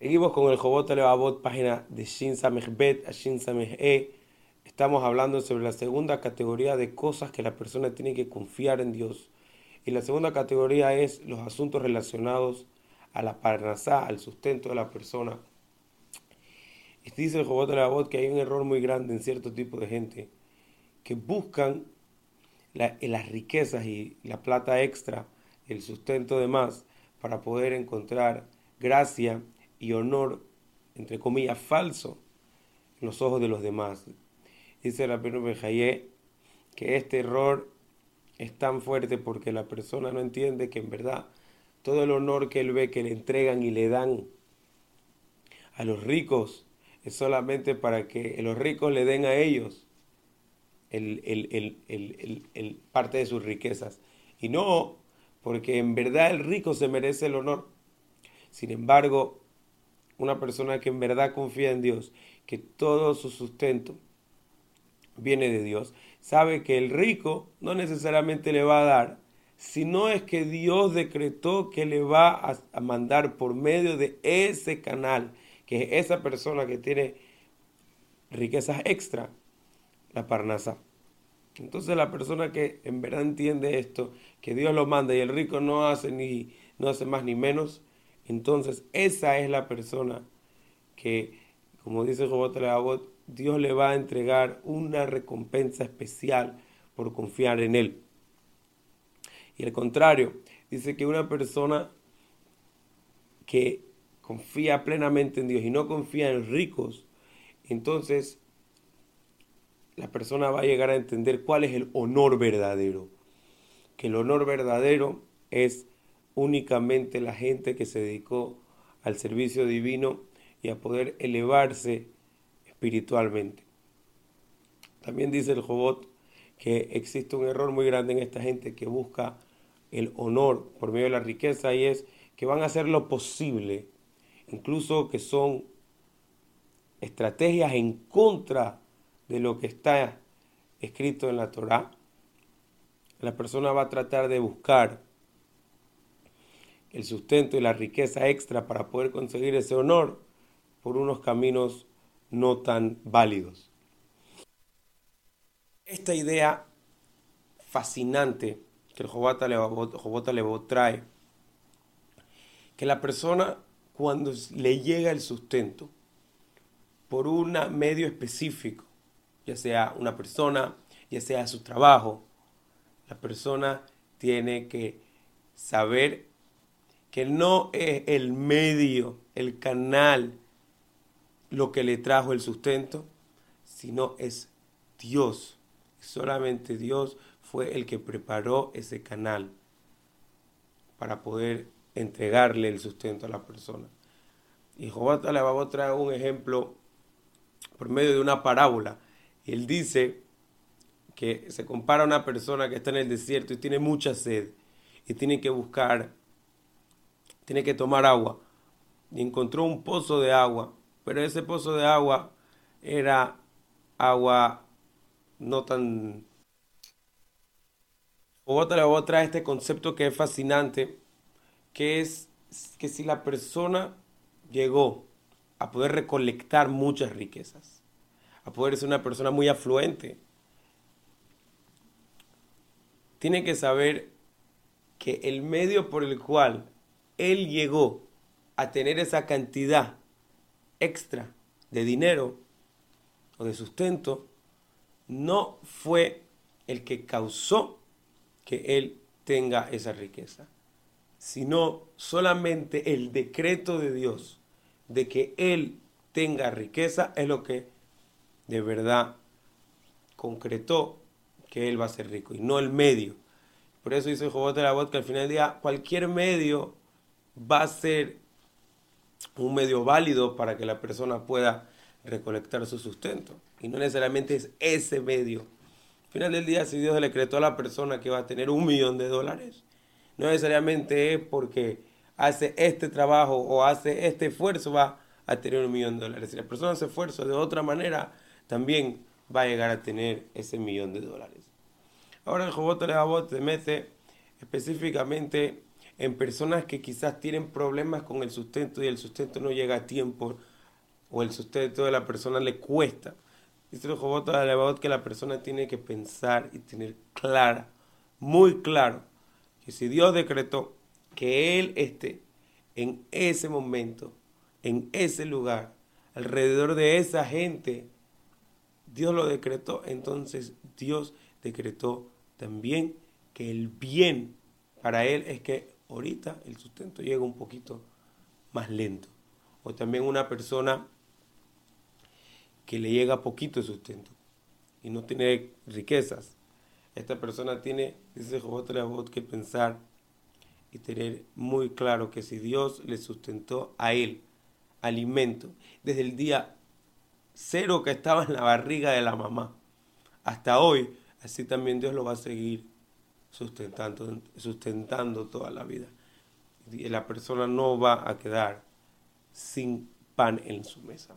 Seguimos con el Jobot Levavot, página de Shin Samech a Shin E. Estamos hablando sobre la segunda categoría de cosas que la persona tiene que confiar en Dios. Y la segunda categoría es los asuntos relacionados a la parnasá, al sustento de la persona. Y dice el Jobot Levavot que hay un error muy grande en cierto tipo de gente que buscan las riquezas y la plata extra, el sustento de más, para poder encontrar gracia y honor, entre comillas, falso en los ojos de los demás. Dice la Bejayé que este error es tan fuerte porque la persona no entiende que en verdad todo el honor que él ve que le entregan y le dan a los ricos es solamente para que los ricos le den a ellos el, el, parte de sus riquezas. Y no porque en verdad el rico se merece el honor. Sin embargo, una persona que en verdad confía en Dios, que todo su sustento viene de Dios, sabe que el rico no necesariamente le va a dar, sino es que Dios decretó que le va a, mandar por medio de ese canal, que es esa persona que tiene riquezas extra, la parnasa. Entonces la persona que en verdad entiende esto, que Dios lo manda y el rico no hace ni no hace más ni menos, entonces, esa es la persona que, como dice Abot, Dios le va a entregar una recompensa especial por confiar en Él. Y al contrario, dice que una persona que confía plenamente en Dios y no confía en ricos, entonces la persona va a llegar a entender cuál es el honor verdadero. Que el honor verdadero es únicamente la gente que se dedicó al servicio divino y a poder elevarse espiritualmente. También dice el Jobot que existe un error muy grande en esta gente que busca el honor por medio de la riqueza y es que van a hacer lo posible, incluso que son estrategias en contra de lo que está escrito en la Torah. La persona va a tratar de buscar el sustento y la riqueza extra para poder conseguir ese honor por unos caminos no tan válidos. Esta idea fascinante que el trae, que la persona cuando le llega el sustento por un medio específico, ya sea una persona, ya sea su trabajo, la persona tiene que saber que no es el medio, el canal, lo que le trajo el sustento, sino es Dios. Solamente Dios fue el que preparó ese canal para poder entregarle el sustento a la persona. Y Jehová le va a traer un ejemplo por medio de una parábola. Él dice que se compara a una persona que está en el desierto y tiene mucha sed y tiene que buscar tiene que tomar agua. Y encontró un pozo de agua, pero ese pozo de agua era agua no tan... Otra otra este concepto que es fascinante, que es que si la persona llegó a poder recolectar muchas riquezas, a poder ser una persona muy afluente, tiene que saber que el medio por el cual él llegó a tener esa cantidad extra de dinero o de sustento, no fue el que causó que él tenga esa riqueza, sino solamente el decreto de Dios de que él tenga riqueza es lo que de verdad concretó que él va a ser rico y no el medio. Por eso dice Jobot de la que al final del día cualquier medio va a ser un medio válido para que la persona pueda recolectar su sustento. Y no necesariamente es ese medio. Al final del día, si Dios le decretó a la persona que va a tener un millón de dólares, no necesariamente es porque hace este trabajo o hace este esfuerzo va a tener un millón de dólares. Si la persona hace esfuerzo de otra manera, también va a llegar a tener ese millón de dólares. Ahora el Jobot Levavot se mete específicamente en personas que quizás tienen problemas con el sustento y el sustento no llega a tiempo o el sustento de la persona le cuesta. Dice el Jobot que la persona tiene que pensar y tener clara, muy claro, que si Dios decretó que Él esté en ese momento, en ese lugar, alrededor de esa gente, Dios lo decretó, entonces Dios decretó también que el bien para Él es que ahorita el sustento llega un poquito más lento. O también una persona que le llega poquito sustento y no tiene riquezas. Esta persona tiene, dice Jobot que pensar y tener muy claro que si Dios le sustentó a él alimento desde el día cero que estaba en la barriga de la mamá hasta hoy, así también Dios lo va a seguir sustentando, sustentando toda la vida. Y la persona no va a quedar sin pan en su mesa.